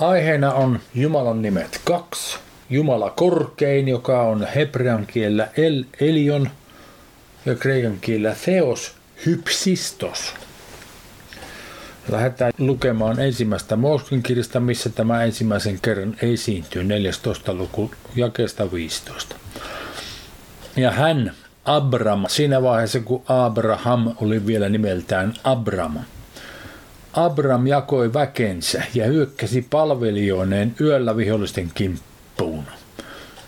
Aiheena on Jumalan nimet kaksi. Jumala korkein, joka on hebrean kielellä El Elion ja kreikan kielellä Theos Hypsistos. Lähdetään lukemaan ensimmäistä Mooskin kirjasta, missä tämä ensimmäisen kerran esiintyy 14. luku jakeesta 15. Ja hän, Abram, siinä vaiheessa kun Abraham oli vielä nimeltään Abram, Abram jakoi väkensä ja hyökkäsi palvelijoineen yöllä vihollisten kimppuun.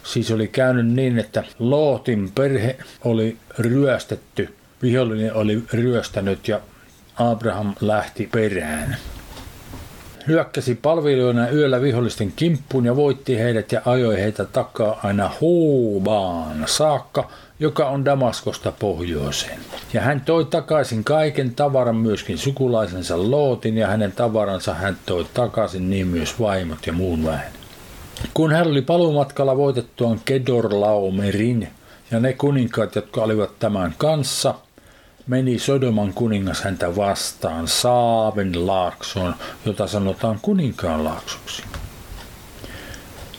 Siis oli käynyt niin, että Lootin perhe oli ryöstetty, vihollinen oli ryöstänyt ja Abraham lähti perään. Hyökkäsi palvelijoina yöllä vihollisten kimppuun ja voitti heidät ja ajoi heitä takaa aina Huubaan saakka, joka on Damaskosta pohjoiseen. Ja hän toi takaisin kaiken tavaran myöskin sukulaisensa Lootin ja hänen tavaransa hän toi takaisin niin myös vaimot ja muun väen. Kun hän oli paluumatkalla voitettuaan Kedorlaomerin ja ne kuninkaat, jotka olivat tämän kanssa, meni Sodoman kuningas häntä vastaan Saaven laaksoon, jota sanotaan kuninkaan laaksoksi.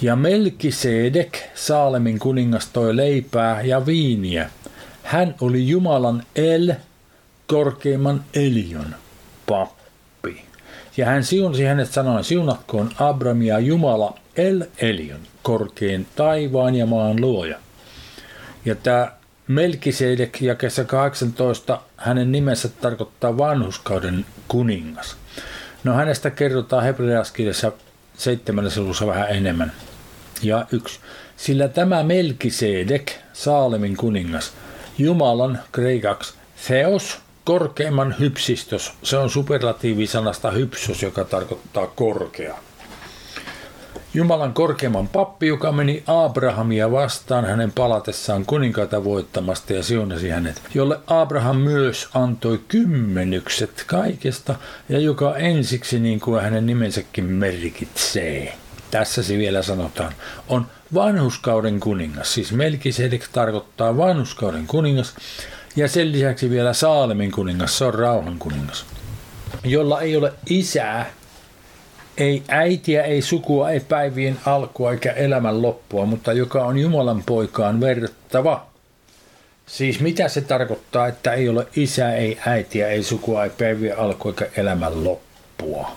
Ja Melkisedek, Saalemin kuningas, toi leipää ja viiniä. Hän oli Jumalan El, korkeimman Elion, pappi. Ja hän siunasi hänet sanoen, siunatkoon Abramia Jumala El Elion, korkein taivaan ja maan luoja. Ja tämä Melkisedek jakessa 18, hänen nimensä tarkoittaa vanhuskauden kuningas. No hänestä kerrotaan hebreaskirjassa 7. luvussa vähän enemmän. Ja yksi. Sillä tämä Melkisedek, Saalemin kuningas, Jumalan kreikaksi Theos, korkeimman hypsistos, se on superlatiivisanasta hypsos, joka tarkoittaa korkea. Jumalan korkeimman pappi, joka meni Abrahamia vastaan hänen palatessaan kuninkaita voittamasta ja siunasi hänet, jolle Abraham myös antoi kymmenykset kaikesta ja joka ensiksi, niin kuin hänen nimensäkin merkitsee, tässä se vielä sanotaan, on vanhuskauden kuningas. Siis Melkisedek tarkoittaa vanhuskauden kuningas ja sen lisäksi vielä Saalemin kuningas, se on rauhan kuningas, jolla ei ole isää ei äitiä, ei sukua, ei päivien alkua eikä elämän loppua, mutta joka on Jumalan poikaan verrattava. Siis mitä se tarkoittaa, että ei ole isää, ei äitiä, ei sukua, ei päivien alkua eikä elämän loppua?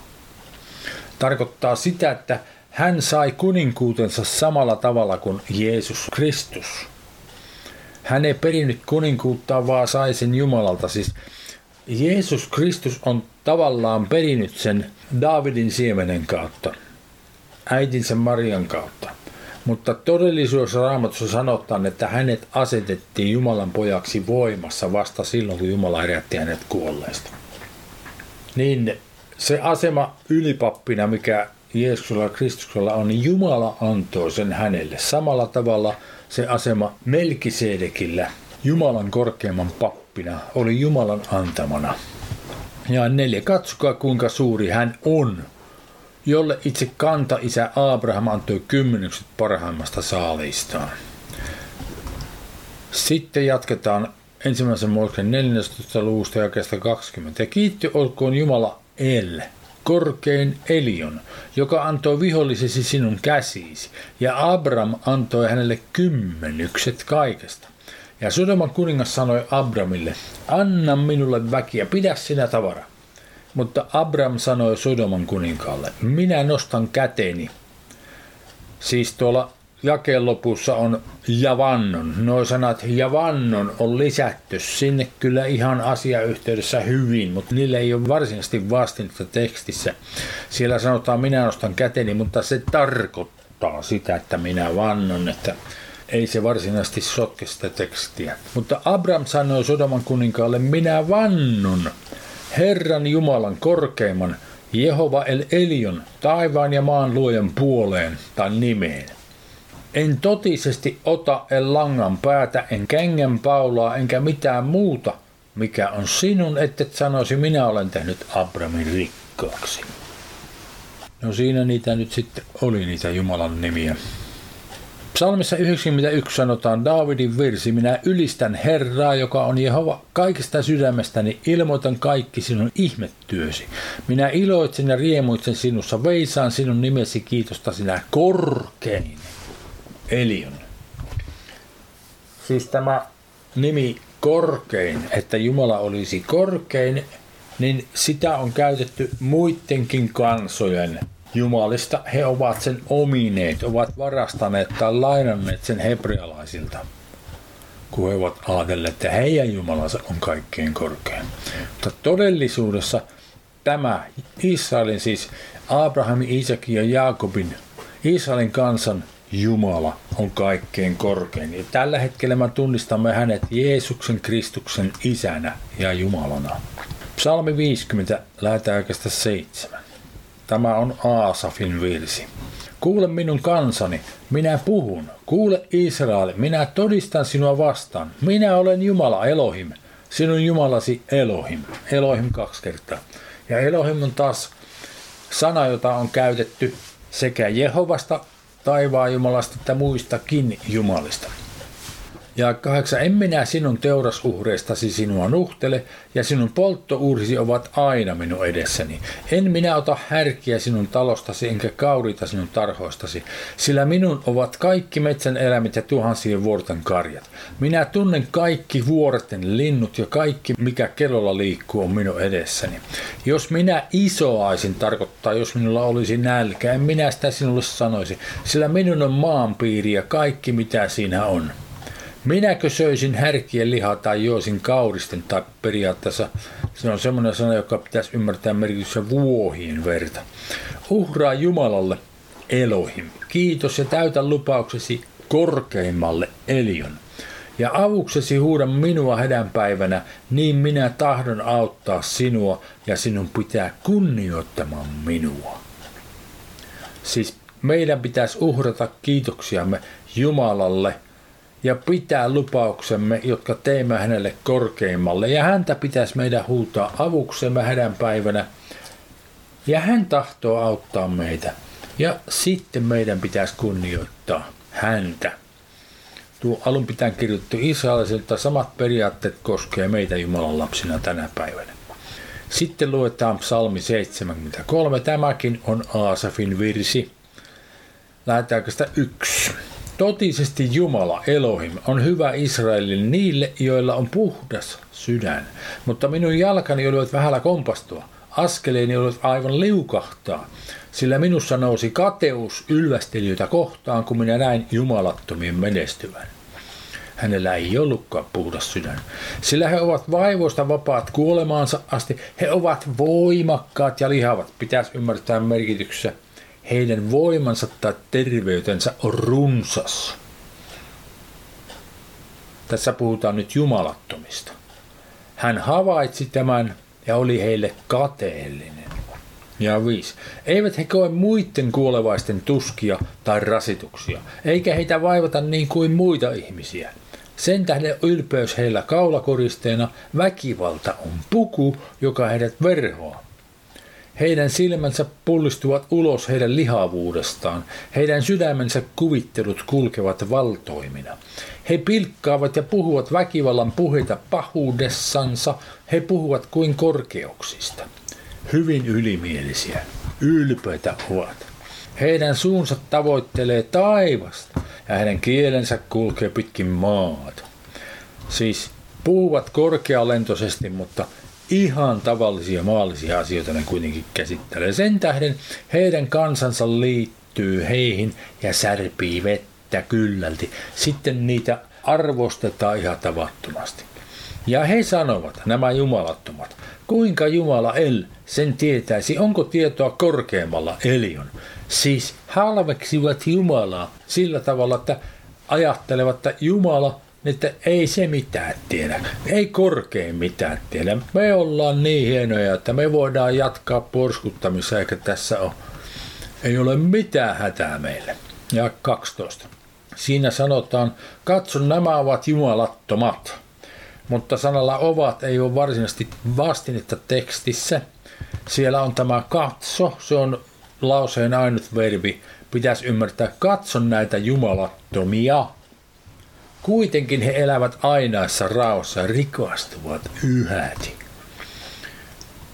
Tarkoittaa sitä, että hän sai kuninkuutensa samalla tavalla kuin Jeesus Kristus. Hän ei perinnyt kuninkuuttaa, vaan sai sen Jumalalta. Siis Jeesus Kristus on tavallaan perinnyt sen Daavidin siemenen kautta, äitinsä Marian kautta. Mutta todellisuudessa raamatussa sanotaan, että hänet asetettiin Jumalan pojaksi voimassa vasta silloin, kun Jumala herätti hänet kuolleesta. Niin se asema ylipappina, mikä Jeesuksella Kristuksella on, niin Jumala antoi sen hänelle. Samalla tavalla se asema Melkisedekillä, Jumalan korkeimman pappina, oli Jumalan antamana. Ja neljä, katsokaa kuinka suuri hän on, jolle itse kanta-isä Abraham antoi kymmenykset parhaimmasta saaliistaan. Sitten jatketaan ensimmäisen Mooseksen 14. luvusta jakeesta 20. Ja kiitti olkoon Jumala El, korkein Elion, joka antoi vihollisesi sinun käsiisi, ja Abram antoi hänelle kymmenykset kaikesta. Ja Sodoman kuningas sanoi Abramille, anna minulle väkiä, pidä sinä tavara. Mutta Abram sanoi Sodoman kuninkaalle, minä nostan käteni. Siis tuolla jakeen lopussa on javannon. Nuo sanat javannon on lisätty sinne kyllä ihan asiayhteydessä hyvin, mutta niille ei ole varsinaisesti vastinetta tekstissä. Siellä sanotaan minä nostan käteni, mutta se tarkoittaa sitä, että minä vannon, että ei se varsinaisesti sotke sitä tekstiä. Mutta Abraham sanoi Sodoman kuninkaalle, minä vannun Herran Jumalan korkeimman, Jehova el Elion, taivaan ja maan luojan puoleen tai nimeen. En totisesti ota en langan päätä, en kengän paulaa, enkä mitään muuta, mikä on sinun, et sanoisi, minä olen tehnyt Abramin rikkaaksi. No siinä niitä nyt sitten oli niitä Jumalan nimiä. Psalmissa 91 sanotaan Daavidin virsi, minä ylistän Herraa, joka on Jehova kaikista sydämestäni, ilmoitan kaikki sinun ihmettyösi. Minä iloitsen ja riemuitsen sinussa, veisaan sinun nimesi kiitosta sinä korkein. Elion. Siis tämä nimi korkein, että Jumala olisi korkein, niin sitä on käytetty muidenkin kansojen Jumalista. He ovat sen omineet, ovat varastaneet tai lainanneet sen hebrealaisilta, kun he ovat ajatelleet, että heidän Jumalansa on kaikkein korkein. Mutta todellisuudessa tämä Israelin, siis Abrahamin, Isakin ja Jaakobin, Israelin kansan Jumala on kaikkein korkein. Ja tällä hetkellä me tunnistamme hänet Jeesuksen Kristuksen isänä ja Jumalana. Psalmi 50, lähetään 7. Tämä on Aasafin virsi. Kuule minun kansani, minä puhun. Kuule Israel, minä todistan sinua vastaan. Minä olen Jumala Elohim, sinun Jumalasi Elohim. Elohim kaksi kertaa. Ja Elohim on taas sana, jota on käytetty sekä Jehovasta taivaan Jumalasta että muistakin Jumalista. Ja kahdeksan, en minä sinun teurasuhreistasi sinua nuhtele, ja sinun polttouurisi ovat aina minun edessäni. En minä ota härkiä sinun talostasi, enkä kaurita sinun tarhoistasi, sillä minun ovat kaikki metsän elämät ja tuhansien vuorten karjat. Minä tunnen kaikki vuorten linnut ja kaikki, mikä kellolla liikkuu, on minun edessäni. Jos minä isoaisin, tarkoittaa, jos minulla olisi nälkä, en minä sitä sinulle sanoisi, sillä minun on maanpiiri ja kaikki, mitä siinä on. Minäkö söisin härkien lihaa tai joisin kauristen, tai periaatteessa se on semmoinen sana, joka pitäisi ymmärtää merkityksessä vuohien verta. Uhraa Jumalalle Elohim. Kiitos ja täytä lupauksesi korkeimmalle Elion. Ja avuksesi huuda minua hädänpäivänä, niin minä tahdon auttaa sinua ja sinun pitää kunnioittamaan minua. Siis meidän pitäisi uhrata kiitoksiamme Jumalalle – ja pitää lupauksemme, jotka teemme hänelle korkeimmalle. Ja häntä pitäisi meidän huutaa avuksemme hädän päivänä. Ja hän tahtoo auttaa meitä. Ja sitten meidän pitäisi kunnioittaa häntä. Tuo alun pitäen kirjoittu Israelisilta samat periaatteet koskee meitä Jumalan lapsina tänä päivänä. Sitten luetaan psalmi 73. Tämäkin on Aasafin virsi. Lähdetäänkö sitä yksi? Totisesti Jumala, Elohim, on hyvä Israelin niille, joilla on puhdas sydän. Mutta minun jalkani olivat vähällä kompastua. Askeleeni olivat aivan liukahtaa, sillä minussa nousi kateus ylvästelijöitä kohtaan, kun minä näin jumalattomien menestyvän. Hänellä ei ollutkaan puhdas sydän, sillä he ovat vaivoista vapaat kuolemaansa asti. He ovat voimakkaat ja lihavat. Pitäisi ymmärtää merkityksessä – heidän voimansa tai terveytensä on runsas. Tässä puhutaan nyt jumalattomista. Hän havaitsi tämän ja oli heille kateellinen. Ja viisi. Eivät he koe muiden kuolevaisten tuskia tai rasituksia, eikä heitä vaivata niin kuin muita ihmisiä. Sen tähden ylpeys heillä kaulakoristeena, väkivalta on puku, joka heidät verhoaa. Heidän silmänsä pullistuvat ulos heidän lihavuudestaan. Heidän sydämensä kuvittelut kulkevat valtoimina. He pilkkaavat ja puhuvat väkivallan puheita pahuudessansa. He puhuvat kuin korkeuksista. Hyvin ylimielisiä, ylpeitä ovat. Heidän suunsa tavoittelee taivasta ja heidän kielensä kulkee pitkin maata. Siis puhuvat korkealentoisesti, mutta ihan tavallisia maallisia asioita ne kuitenkin käsittelee. Sen tähden heidän kansansa liittyy heihin ja särpii vettä kyllälti. Sitten niitä arvostetaan ihan tavattomasti. Ja he sanovat, nämä jumalattomat, kuinka Jumala El sen tietäisi, onko tietoa korkeammalla Elion. Siis halveksivat Jumalaa sillä tavalla, että ajattelevat, että Jumala että ei se mitään tiedä. Ei korkein mitään tiedä. Me ollaan niin hienoja, että me voidaan jatkaa porskuttamissa, eikä tässä ole. Ei ole mitään hätää meille. Ja 12. Siinä sanotaan, katso nämä ovat jumalattomat. Mutta sanalla ovat ei ole varsinaisesti vastinetta tekstissä. Siellä on tämä katso, se on lauseen ainut verbi pitäisi ymmärtää, katson näitä jumalattomia. Kuitenkin he elävät ainaissa raossa rikastuvat yhäti.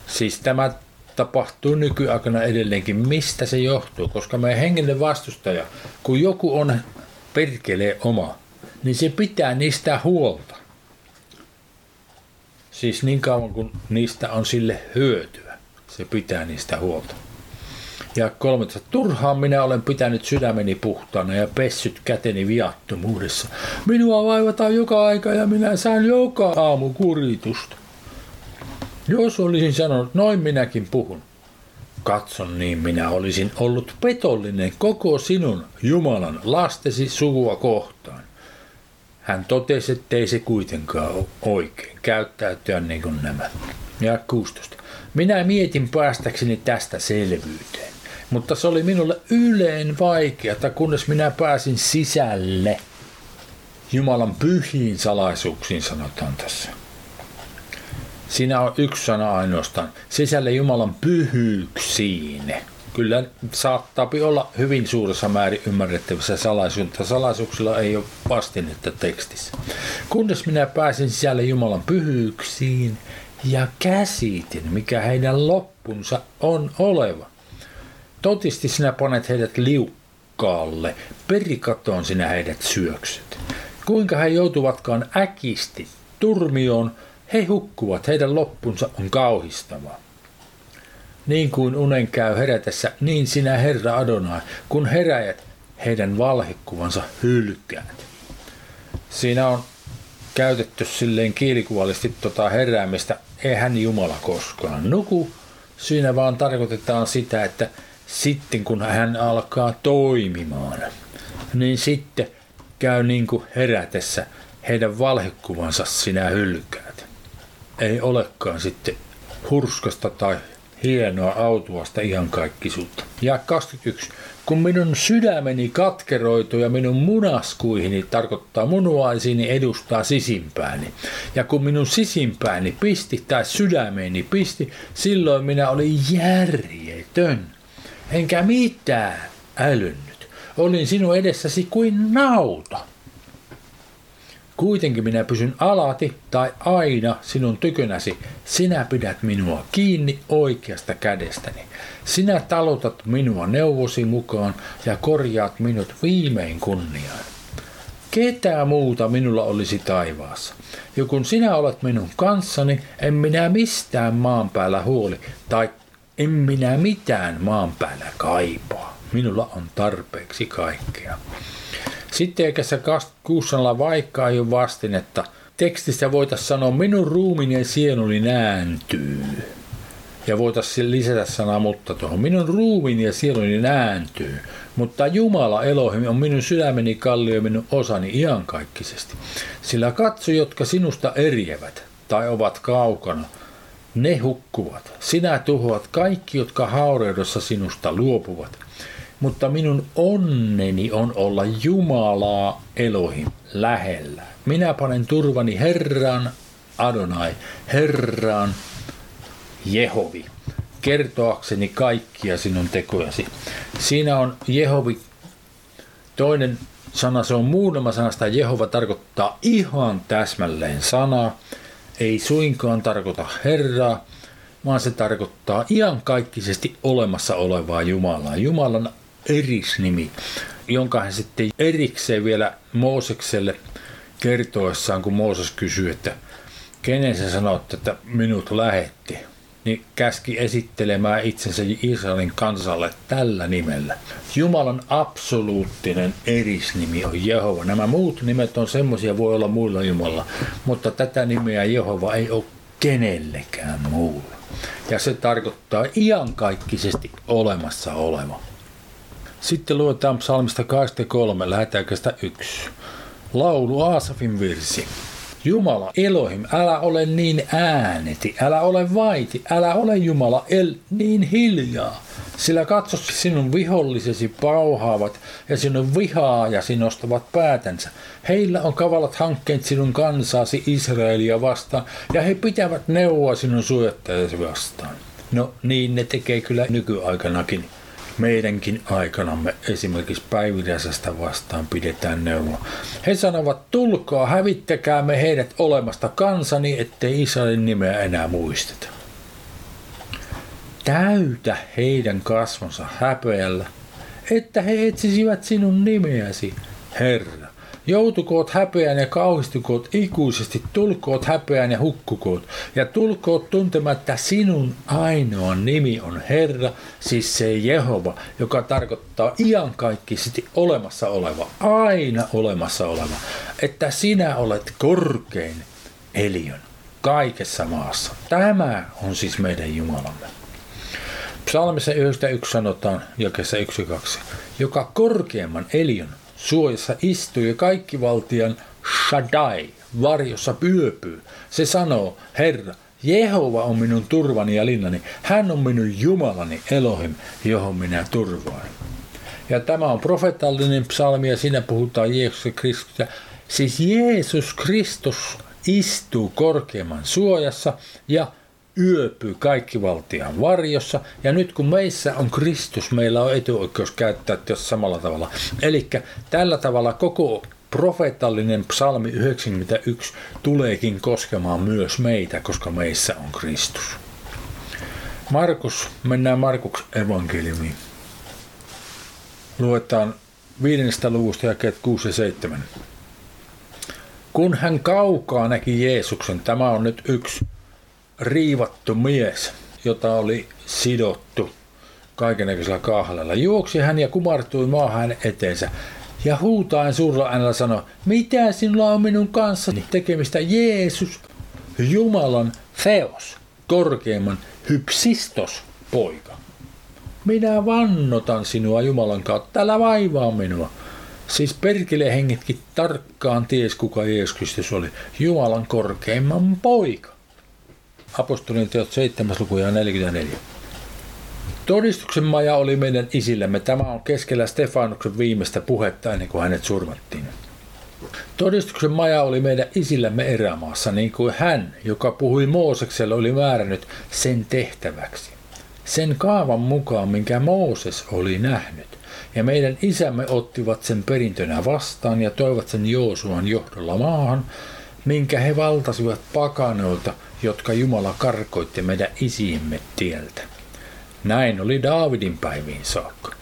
Siis tämä tapahtuu nykyaikana edelleenkin. Mistä se johtuu? Koska meidän hengellinen vastustaja, kun joku on perkelee oma, niin se pitää niistä huolta. Siis niin kauan kuin niistä on sille hyötyä, se pitää niistä huolta. Ja kolmatta, turhaan minä olen pitänyt sydämeni puhtaana ja pessyt käteni viattomuudessa. Minua vaivataan joka aika ja minä saan joka aamu kuritusta. Jos olisin sanonut, noin minäkin puhun. Katson, niin minä olisin ollut petollinen koko sinun Jumalan lastesi suvua kohtaan. Hän totesi, ettei se kuitenkaan ole oikein käyttäytyä niin kuin nämä. Ja 16. Minä mietin päästäkseni tästä selvyyteen, mutta se oli minulle yleen vaikeata, kunnes minä pääsin sisälle. Jumalan pyhiin salaisuuksiin sanotaan tässä. Siinä on yksi sana ainoastaan. Sisälle Jumalan pyhyyksiin. Kyllä saattaa olla hyvin suuressa määrin ymmärrettävissä salaisuutta. Salaisuuksilla ei ole vastinetta tekstissä. Kunnes minä pääsin sisälle Jumalan pyhyyksiin ja käsitin, mikä heidän loppunsa on oleva. Totisti sinä panet heidät liukkaalle, perikatoon sinä heidät syöksyt. Kuinka he joutuvatkaan äkisti turmioon, he hukkuvat, heidän loppunsa on kauhistavaa. Niin kuin unen käy herätessä, niin sinä Herra Adonai, kun heräjät, heidän valhekuvansa hylkäät. Siinä on käytetty silleen kiilikuvallisesti tota heräämistä, eihän Jumala koskaan nuku. Siinä vaan tarkoitetaan sitä, että sitten kun hän alkaa toimimaan, niin sitten käy niin kuin herätessä, heidän valhekuvansa sinä hylkäät ei olekaan sitten hurskasta tai hienoa autuasta ihan kaikkisuutta. Ja 21. Kun minun sydämeni katkeroitu ja minun munaskuihini tarkoittaa munuaisiini edustaa sisimpääni. Ja kun minun sisimpääni pisti tai sydämeni pisti, silloin minä olin järjetön. Enkä mitään älynnyt. Olin sinun edessäsi kuin nauta. Kuitenkin minä pysyn alati tai aina sinun tykönäsi. Sinä pidät minua kiinni oikeasta kädestäni. Sinä talutat minua neuvosi mukaan ja korjaat minut viimein kunniaan. Ketä muuta minulla olisi taivaassa? Ja kun sinä olet minun kanssani, en minä mistään maan päällä huoli, tai en minä mitään maan päällä kaipaa. Minulla on tarpeeksi kaikkea. Sitten eikä se kuussalla vaikka ei ole vastinetta. Tekstistä voitaisiin sanoa, minun ruumini ja sieluni nääntyy. Ja voitaisiin lisätä sana mutta tuohon. Minun ruumini ja sieluni nääntyy. Mutta Jumala Elohim on minun sydämeni kallio ja minun osani iankaikkisesti. Sillä katso, jotka sinusta eriävät tai ovat kaukana, ne hukkuvat. Sinä tuhoat kaikki, jotka haureudossa sinusta luopuvat mutta minun onneni on olla Jumalaa Elohim lähellä. Minä panen turvani Herran Adonai, Herran Jehovi, kertoakseni kaikkia sinun tekojasi. Siinä on Jehovi, toinen sana, se on muunama sanasta. Jehova tarkoittaa ihan täsmälleen sanaa, ei suinkaan tarkoita Herraa, vaan se tarkoittaa iankaikkisesti olemassa olevaa Jumalaa. Jumalan erisnimi, jonka hän sitten erikseen vielä Moosekselle kertoessaan, kun Mooses kysyi, että kenen sä sanot, että minut lähetti, niin käski esittelemään itsensä Israelin kansalle tällä nimellä. Jumalan absoluuttinen erisnimi on Jehova. Nämä muut nimet on semmoisia, voi olla muilla Jumala, mutta tätä nimeä Jehova ei ole kenellekään muulla. Ja se tarkoittaa iankaikkisesti olemassa oleva. Sitten luetaan psalmista 23, lähetäkästä 1. Laulu Aasafin virsi. Jumala, Elohim, älä ole niin ääneti, älä ole vaiti, älä ole Jumala, el niin hiljaa. Sillä katso sinun vihollisesi pauhaavat ja sinun vihaajasi nostavat päätänsä. Heillä on kavalat hankkeet sinun kansaasi Israelia vastaan ja he pitävät neuvoa sinun suojattajasi vastaan. No niin ne tekee kyllä nykyaikanakin meidänkin aikanamme esimerkiksi päiviräisestä vastaan pidetään neuvoa. He sanovat, tulkaa, hävittäkää me heidät olemasta kansani, ettei Israelin nimeä enää muisteta. Täytä heidän kasvonsa häpeällä, että he etsisivät sinun nimeäsi, Herra. Joutukoot häpeään ja kauhistukoot ikuisesti, tulkoot häpeään ja hukkukoot, ja tulkoot tuntematta sinun ainoan nimi on Herra, siis se Jehova, joka tarkoittaa iankaikkisesti olemassa oleva, aina olemassa oleva, että sinä olet korkein eliön kaikessa maassa. Tämä on siis meidän Jumalamme. Psalmissa 91 sanotaan, jakessa 1-2, joka korkeimman eliön suojassa istuu ja kaikki valtian Shaddai varjossa pyöpyy. Se sanoo, Herra, Jehova on minun turvani ja linnani. Hän on minun Jumalani Elohim, johon minä turvaan. Ja tämä on profetallinen psalmi ja siinä puhutaan Jeesus Kristusta. Siis Jeesus Kristus istuu korkeamman suojassa ja yöpyy kaikki valtian varjossa, ja nyt kun meissä on Kristus, meillä on etuoikeus käyttää jos samalla tavalla. Eli tällä tavalla koko profeetallinen psalmi 91 tuleekin koskemaan myös meitä, koska meissä on Kristus. Markus, mennään Markus evankeliumiin. Luetaan viidennestä luvusta jakeet 6 ja 7. Kun hän kaukaa näki Jeesuksen, tämä on nyt yksi riivattu mies, jota oli sidottu kaikenlaisella kahlella. Juoksi hän ja kumartui maahan eteensä. Ja huutaen suurella äänellä sanoi, mitä sinulla on minun kanssani tekemistä Jeesus, Jumalan Theos, korkeimman hypsistos poika. Minä vannotan sinua Jumalan kautta, älä vaivaa minua. Siis perkele hengitkin tarkkaan ties kuka Jeesus Kristus oli, Jumalan korkeimman poika apostolien teot 7. luku ja 44. Todistuksen maja oli meidän isillämme. Tämä on keskellä Stefanuksen viimeistä puhetta ennen kuin hänet surmattiin. Todistuksen maja oli meidän isillämme erämaassa, niin kuin hän, joka puhui Moosekselle, oli määrännyt sen tehtäväksi. Sen kaavan mukaan, minkä Mooses oli nähnyt. Ja meidän isämme ottivat sen perintönä vastaan ja toivat sen Joosuan johdolla maahan, minkä he valtasivat pakanoilta jotka Jumala karkoitti meidän isiimme tieltä. Näin oli Daavidin päiviin saakka.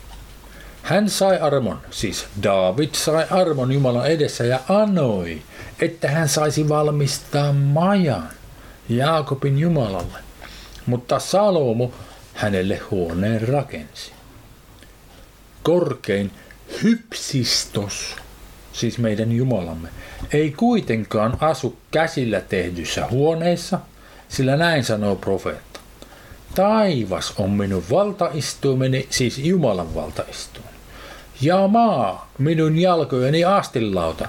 Hän sai armon, siis David sai armon Jumalan edessä ja anoi, että hän saisi valmistaa majan Jaakobin Jumalalle. Mutta Salomo hänelle huoneen rakensi. Korkein hypsistos, siis meidän Jumalamme, ei kuitenkaan asu käsillä tehdyissä huoneissa – sillä näin sanoo profeetta. Taivas on minun valtaistuimeni, siis Jumalan valtaistuin. Ja maa minun jalkojeni astilauta.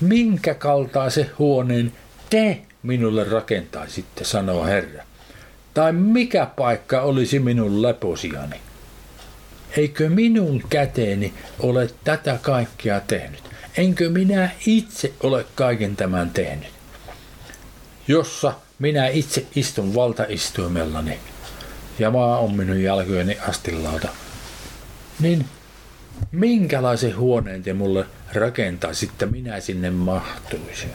Minkä kaltaisen huoneen te minulle rakentaisitte, sanoo Herra. Tai mikä paikka olisi minun leposiani? Eikö minun käteeni ole tätä kaikkea tehnyt? Enkö minä itse ole kaiken tämän tehnyt? Jossa minä itse istun valtaistuimellani ja maa on minun jalkojeni astilauta. Niin minkälaisen huoneen te mulle rakentaisitte, minä sinne mahtuisin?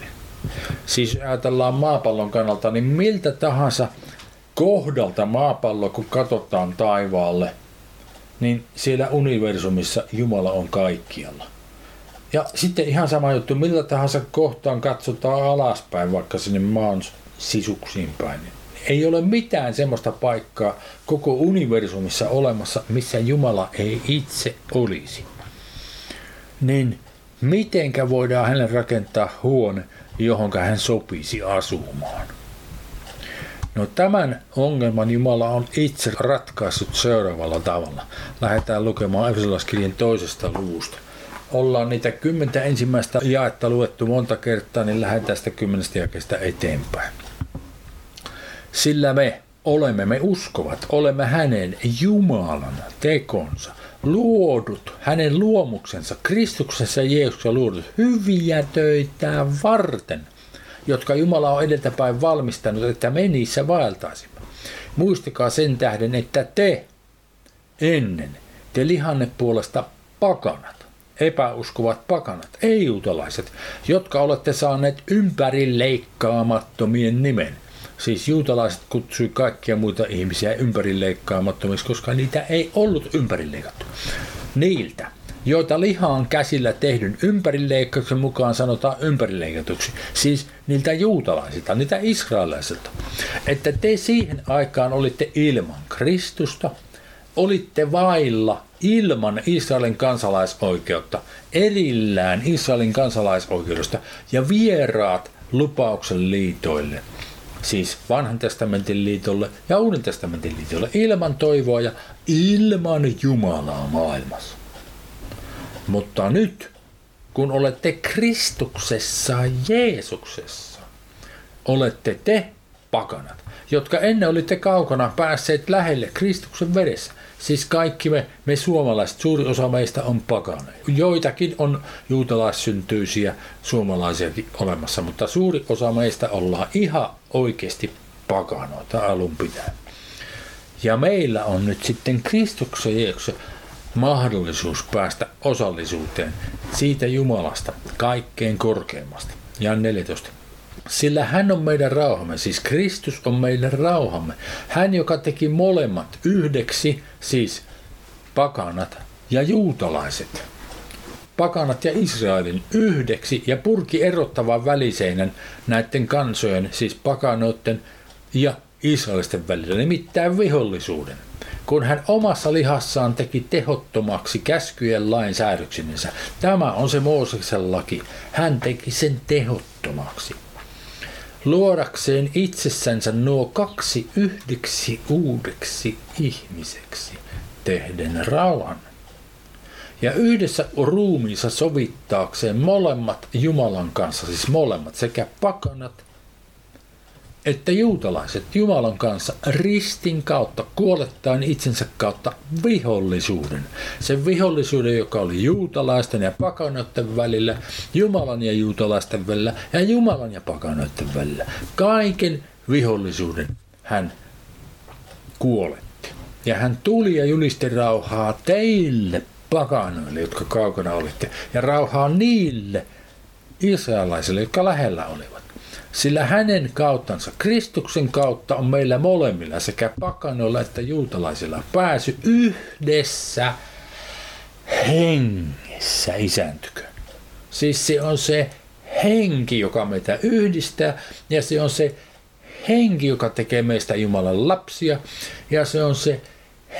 Siis ajatellaan maapallon kannalta, niin miltä tahansa kohdalta maapallo, kun katsotaan taivaalle, niin siellä universumissa Jumala on kaikkialla. Ja sitten ihan sama juttu, miltä tahansa kohtaan katsotaan alaspäin, vaikka sinne maan sisuksiin päin. Ei ole mitään semmoista paikkaa koko universumissa olemassa, missä Jumala ei itse olisi. Niin mitenkä voidaan hänelle rakentaa huone, johon hän sopisi asumaan? No tämän ongelman Jumala on itse ratkaissut seuraavalla tavalla. Lähdetään lukemaan Efesolaskirjan toisesta luvusta. Ollaan niitä kymmentä ensimmäistä jaetta luettu monta kertaa, niin lähdetään tästä kymmenestä jakeesta eteenpäin. Sillä me olemme, me uskovat, olemme hänen Jumalan tekonsa, luodut, hänen luomuksensa, Kristuksessa ja Jeesuksessa luodut hyviä töitä varten, jotka Jumala on edeltäpäin valmistanut, että me niissä vaeltaisimme. Muistakaa sen tähden, että te ennen te lihanne puolesta pakanat, epäuskovat pakanat, ei-juutalaiset, jotka olette saaneet ympärileikkaamattomien nimen. Siis juutalaiset kutsui kaikkia muita ihmisiä ympärileikkaamattomiksi, koska niitä ei ollut ympärileikattu. Niiltä, joita lihaan käsillä tehdyn ympärileikkauksen mukaan sanotaan ympärileikatuksi, siis niiltä juutalaisilta, niitä israelaisilta, että te siihen aikaan olitte ilman Kristusta, olitte vailla ilman Israelin kansalaisoikeutta, erillään Israelin kansalaisoikeudesta ja vieraat lupauksen liitoille, siis vanhan testamentin liitolle ja uuden testamentin liitolle, ilman toivoa ja ilman Jumalaa maailmassa. Mutta nyt, kun olette Kristuksessa Jeesuksessa, olette te pakanat, jotka ennen olitte kaukana päässeet lähelle Kristuksen veressä. Siis kaikki me, me suomalaiset, suuri osa meistä on pakana. Joitakin on juutalaissyntyisiä suomalaisiakin olemassa, mutta suuri osa meistä ollaan ihan oikeasti pakanoita alun pitäen. Ja meillä on nyt sitten Kristuksen Jeesuksen mahdollisuus päästä osallisuuteen siitä Jumalasta, kaikkein korkeimmasta. Ja 14. Sillä hän on meidän rauhamme, siis Kristus on meidän rauhamme. Hän, joka teki molemmat yhdeksi, siis pakanat ja juutalaiset. Pakanat ja Israelin yhdeksi ja purki erottavan väliseinän näiden kansojen, siis pakanoiden ja israelisten välillä, nimittäin vihollisuuden kun hän omassa lihassaan teki tehottomaksi käskyjen lain säädöksinsä. Tämä on se Mooseksen laki. Hän teki sen tehottomaksi. Luodakseen itsessänsä nuo kaksi yhdeksi uudeksi ihmiseksi, tehden rauhan. Ja yhdessä ruumiissa sovittaakseen molemmat Jumalan kanssa, siis molemmat, sekä pakanat että juutalaiset Jumalan kanssa ristin kautta kuolettaan itsensä kautta vihollisuuden. Sen vihollisuuden, joka oli juutalaisten ja pakanoiden välillä, Jumalan ja juutalaisten välillä ja Jumalan ja pakanoiden välillä. Kaiken vihollisuuden hän kuoletti. Ja hän tuli ja julisti rauhaa teille pakanoille, jotka kaukana olitte, ja rauhaa niille israelaisille, jotka lähellä olivat. Sillä hänen kauttansa, Kristuksen kautta on meillä molemmilla sekä pakanoilla että juutalaisilla pääsy yhdessä hengessä isääntykö. Siis se on se henki, joka meitä yhdistää ja se on se henki, joka tekee meistä Jumalan lapsia ja se on se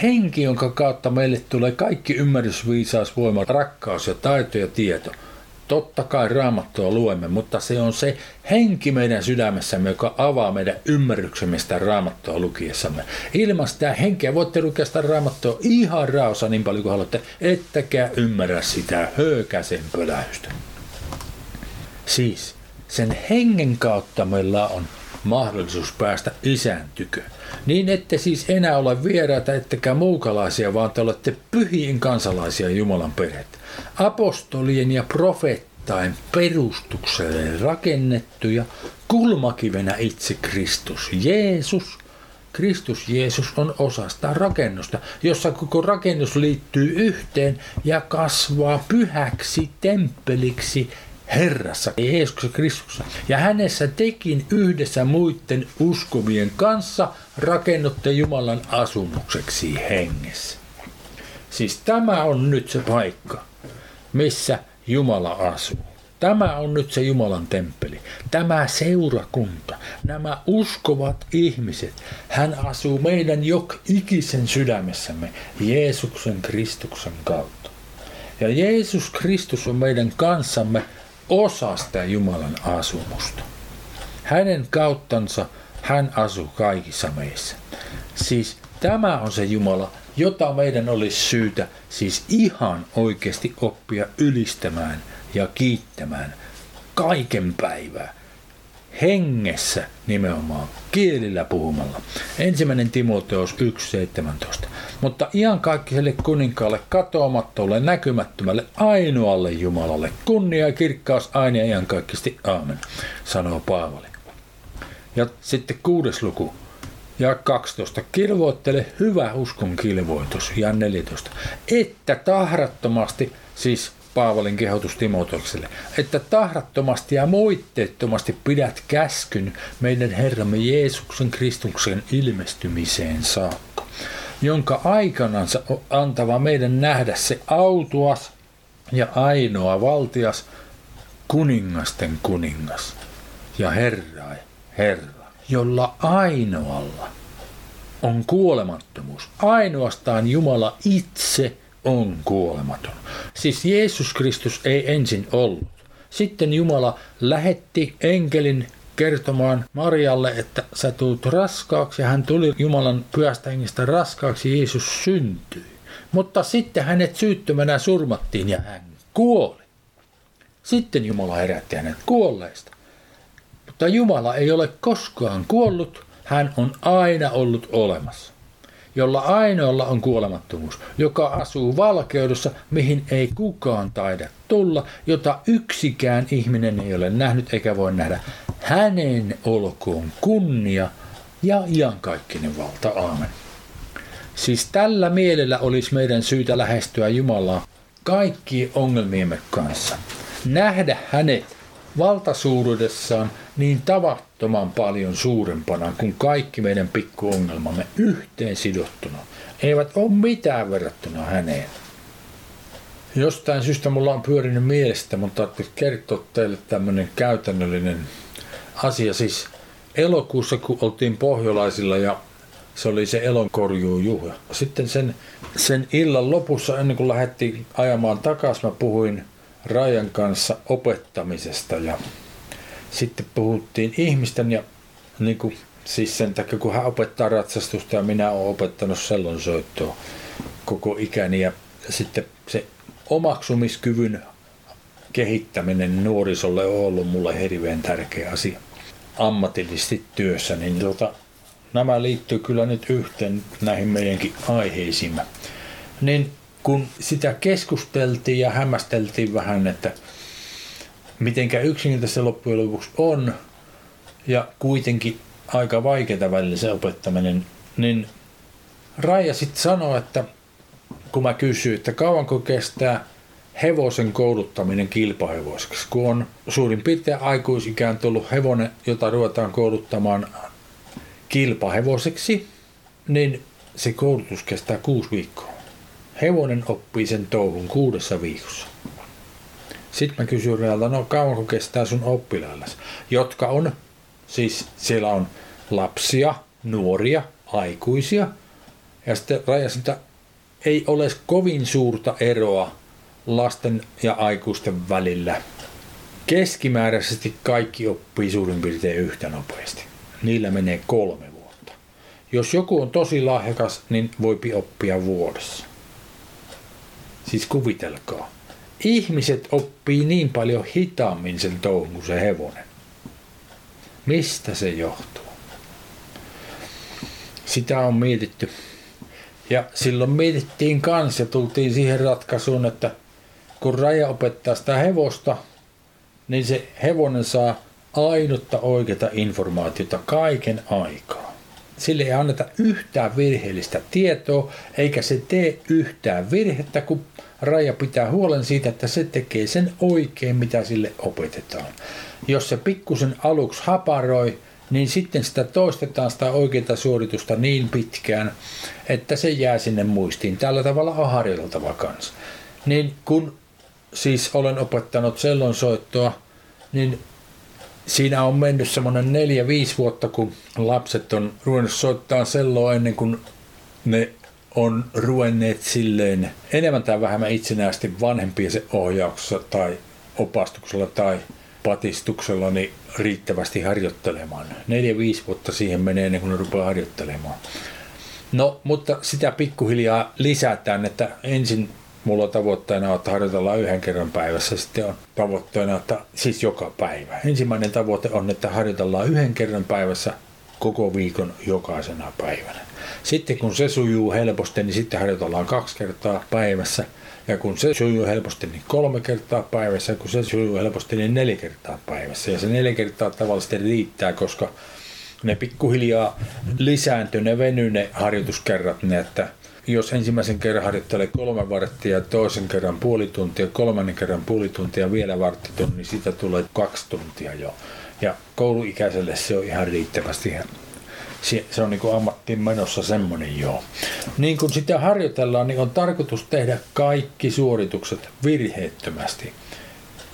henki, jonka kautta meille tulee kaikki ymmärrys, viisaus, voima, rakkaus ja taito ja tieto – Totta kai raamattua luemme, mutta se on se henki meidän sydämessämme, joka avaa meidän ymmärryksemme sitä raamattua lukiessamme. Ilman sitä henkeä voitte lukea sitä raamattua ihan raossa niin paljon kuin haluatte, ettekä ymmärrä sitä höökäsen pöläystä. Siis sen hengen kautta meillä on mahdollisuus päästä isän tykö. Niin ette siis enää ole vieraita ettekä muukalaisia, vaan te olette pyhiin kansalaisia Jumalan perhettä apostolien ja profeettain perustukselle rakennettuja, kulmakivenä itse Kristus Jeesus. Kristus Jeesus on osa sitä rakennusta, jossa koko rakennus liittyy yhteen ja kasvaa pyhäksi temppeliksi Herrassa, Jeesuksessa Kristuksessa. Ja hänessä tekin yhdessä muiden uskovien kanssa rakennutte Jumalan asumukseksi hengessä. Siis tämä on nyt se paikka, missä Jumala asuu. Tämä on nyt se Jumalan temppeli. Tämä seurakunta, nämä uskovat ihmiset, hän asuu meidän jok ikisen sydämessämme Jeesuksen Kristuksen kautta. Ja Jeesus Kristus on meidän kanssamme osa sitä Jumalan asumusta. Hänen kauttansa hän asuu kaikissa meissä. Siis tämä on se Jumala, jota meidän olisi syytä siis ihan oikeasti oppia ylistämään ja kiittämään kaiken päivää. Hengessä nimenomaan, kielillä puhumalla. Ensimmäinen Timoteos 1.17. Mutta kaikkiselle kuninkaalle, katoamattolle, näkymättömälle, ainoalle Jumalalle, kunnia ja kirkkaus aina ja kaikkisti Aamen, sanoo Paavali. Ja sitten kuudes luku, Ja 12. Kilvoittele hyvä uskon kilvoitus. Ja 14. Että tahrattomasti, siis Paavalin kehotus Timotokselle, että tahrattomasti ja moitteettomasti pidät käskyn meidän Herramme Jeesuksen Kristuksen ilmestymiseen saakka, jonka aikanansa on antava meidän nähdä se autuas ja ainoa valtias, kuningasten kuningas ja Herra, Herra, jolla ainoalla on kuolemattomuus. Ainoastaan Jumala itse on kuolematon. Siis Jeesus Kristus ei ensin ollut. Sitten Jumala lähetti enkelin kertomaan Marialle, että sä tulet raskaaksi hän tuli Jumalan pyhästä hengestä raskaaksi, Jeesus syntyi. Mutta sitten hänet syyttömänä surmattiin ja hän kuoli. Sitten Jumala herätti hänet kuolleista. Mutta Jumala ei ole koskaan kuollut, hän on aina ollut olemassa jolla ainoalla on kuolemattomuus, joka asuu valkeudessa, mihin ei kukaan taida tulla, jota yksikään ihminen ei ole nähnyt eikä voi nähdä. Hänen olkoon kunnia ja iankaikkinen valta. Aamen. Siis tällä mielellä olisi meidän syytä lähestyä Jumalaa kaikki ongelmiemme kanssa. Nähdä hänet valtasuuruudessaan niin tavattoman paljon suurempana kuin kaikki meidän pikkuongelmamme yhteen sidottuna. Eivät ole mitään verrattuna häneen. Jostain syystä mulla on pyörinyt mielestä, mutta ajattelin kertoa teille tämmöinen käytännöllinen asia. Siis elokuussa, kun oltiin pohjolaisilla ja se oli se elonkorjuujuhla. Sitten sen, sen illan lopussa, ennen kuin lähdettiin ajamaan takaisin, mä puhuin Rajan kanssa opettamisesta ja sitten puhuttiin ihmisten ja niin kuin, siis sen takia, kun hän opettaa ratsastusta ja minä olen opettanut sellonsoittoa koko ikäni ja sitten se omaksumiskyvyn kehittäminen nuorisolle on ollut mulle hirveän tärkeä asia ammatillisesti työssä, niin tota, nämä liittyy kyllä nyt yhteen näihin meidänkin aiheisiin. Niin kun sitä keskusteltiin ja hämmästeltiin vähän, että mitenkä yksinkertaisesti se loppujen lopuksi on, ja kuitenkin aika vaikeaa välillä se opettaminen, niin Raija sitten sanoi, että kun mä kysyin, että kauanko kestää hevosen kouluttaminen kilpahevoseksi, kun on suurin piirtein aikuisikään tullut hevonen, jota ruvetaan kouluttamaan kilpahevoseksi, niin se koulutus kestää kuusi viikkoa. Hevonen oppii sen touhun kuudessa viikossa. Sitten mä kysyin Realta, no kauanko kestää sun oppilaillas, jotka on, siis siellä on lapsia, nuoria, aikuisia. Ja sitten rajasin, että ei ole kovin suurta eroa lasten ja aikuisten välillä. Keskimääräisesti kaikki oppii suurin piirtein yhtä nopeasti. Niillä menee kolme vuotta. Jos joku on tosi lahjakas, niin voipi oppia vuodessa. Siis kuvitelkaa ihmiset oppii niin paljon hitaammin sen touhun kuin se hevonen. Mistä se johtuu? Sitä on mietitty. Ja silloin mietittiin kanssa ja tultiin siihen ratkaisuun, että kun raja opettaa sitä hevosta, niin se hevonen saa ainutta oikeata informaatiota kaiken aikaa. Sille ei anneta yhtään virheellistä tietoa, eikä se tee yhtään virhettä, kun raja pitää huolen siitä, että se tekee sen oikein, mitä sille opetetaan. Jos se pikkusen aluksi haparoi, niin sitten sitä toistetaan sitä oikeaa suoritusta niin pitkään, että se jää sinne muistiin. Tällä tavalla on harjoiteltava kanssa. Niin kun siis olen opettanut sellonsoittoa, niin siinä on mennyt semmoinen neljä, viisi vuotta, kun lapset on ruvennut soittaa selloa ennen kuin ne on ruvenneet silleen enemmän tai vähemmän itsenäisesti vanhempiensa ohjauksessa tai opastuksella tai patistuksella niin riittävästi harjoittelemaan. Neljä-viisi vuotta siihen menee ennen kuin ne rupeaa harjoittelemaan. No, mutta sitä pikkuhiljaa lisätään, että ensin mulla on tavoitteena, että harjoitellaan yhden kerran päivässä. Sitten on tavoitteena, että siis joka päivä. Ensimmäinen tavoite on, että harjoitellaan yhden kerran päivässä koko viikon jokaisena päivänä. Sitten kun se sujuu helposti, niin sitten harjoitellaan kaksi kertaa päivässä. Ja kun se sujuu helposti, niin kolme kertaa päivässä. Ja kun se sujuu helposti, niin neljä kertaa päivässä. Ja se neljä kertaa tavallisesti riittää, koska ne pikkuhiljaa lisääntyi, ne venyi ne harjoituskerrat, ne, että jos ensimmäisen kerran harjoittelee kolme varttia, toisen kerran puoli tuntia, kolmannen kerran puoli tuntia, vielä varttitunti, niin siitä tulee kaksi tuntia jo. Ja kouluikäiselle se on ihan riittävästi. Se, on niin kuin ammattiin menossa semmoinen joo. Niin kun sitä harjoitellaan, niin on tarkoitus tehdä kaikki suoritukset virheettömästi.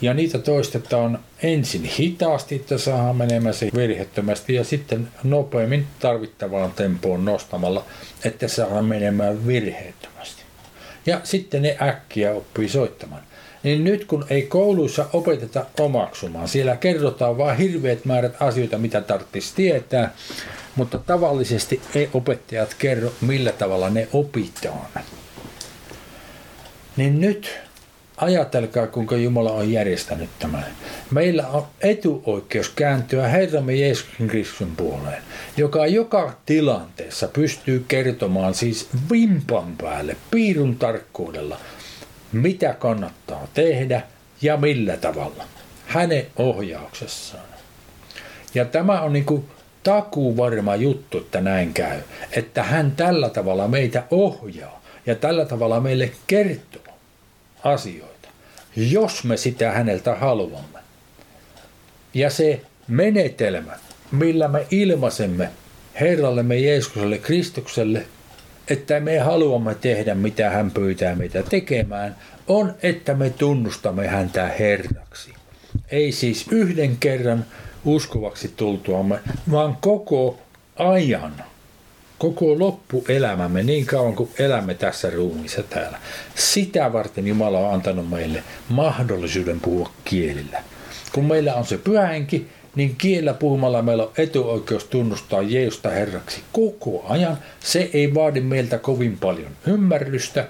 Ja niitä toistetaan ensin hitaasti, että saadaan menemään se virhettömästi ja sitten nopeammin tarvittavaan tempoon nostamalla, että saadaan menemään virheettömästi. Ja sitten ne äkkiä oppii soittamaan. Niin nyt kun ei kouluissa opeteta omaksumaan, siellä kerrotaan vain hirveät määrät asioita, mitä tarvitsisi tietää, mutta tavallisesti ei opettajat kerro, millä tavalla ne opitaan. Niin nyt ajatelkaa, kuinka Jumala on järjestänyt tämän. Meillä on etuoikeus kääntyä Herramme Jeesuksen Kristuksen puoleen, joka joka tilanteessa pystyy kertomaan siis vimpan päälle, piirun tarkkuudella, mitä kannattaa tehdä ja millä tavalla. Hänen ohjauksessaan. Ja tämä on niin kuin takuu varma juttu, että näin käy. Että hän tällä tavalla meitä ohjaa ja tällä tavalla meille kertoo asioita, jos me sitä häneltä haluamme. Ja se menetelmä, millä me ilmaisemme Herrallemme Jeesukselle Kristukselle, että me haluamme tehdä mitä hän pyytää meitä tekemään, on, että me tunnustamme häntä Herraksi. Ei siis yhden kerran uskovaksi tultuamme, vaan koko ajan koko loppuelämämme, niin kauan kuin elämme tässä ruumissa täällä. Sitä varten Jumala on antanut meille mahdollisuuden puhua kielillä. Kun meillä on se pyhänki, niin kiellä puhumalla meillä on etuoikeus tunnustaa Jeesusta Herraksi koko ajan. Se ei vaadi meiltä kovin paljon ymmärrystä.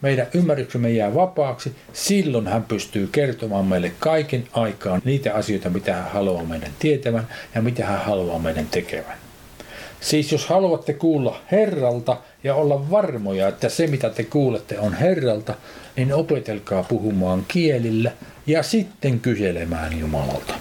Meidän ymmärryksemme jää vapaaksi. Silloin hän pystyy kertomaan meille kaiken aikaan niitä asioita, mitä hän haluaa meidän tietävän ja mitä hän haluaa meidän tekevän. Siis jos haluatte kuulla Herralta ja olla varmoja, että se mitä te kuulette on Herralta, niin opetelkaa puhumaan kielillä ja sitten kyselemään Jumalalta.